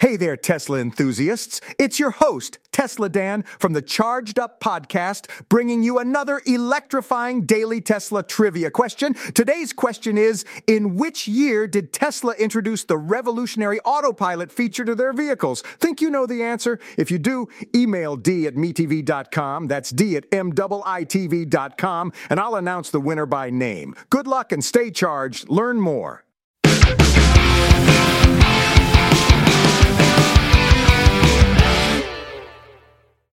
Hey there, Tesla enthusiasts. It's your host, Tesla Dan, from the Charged Up podcast, bringing you another electrifying daily Tesla trivia question. Today's question is In which year did Tesla introduce the revolutionary autopilot feature to their vehicles? Think you know the answer? If you do, email d at metv.com. That's d at mitv.com, and I'll announce the winner by name. Good luck and stay charged. Learn more.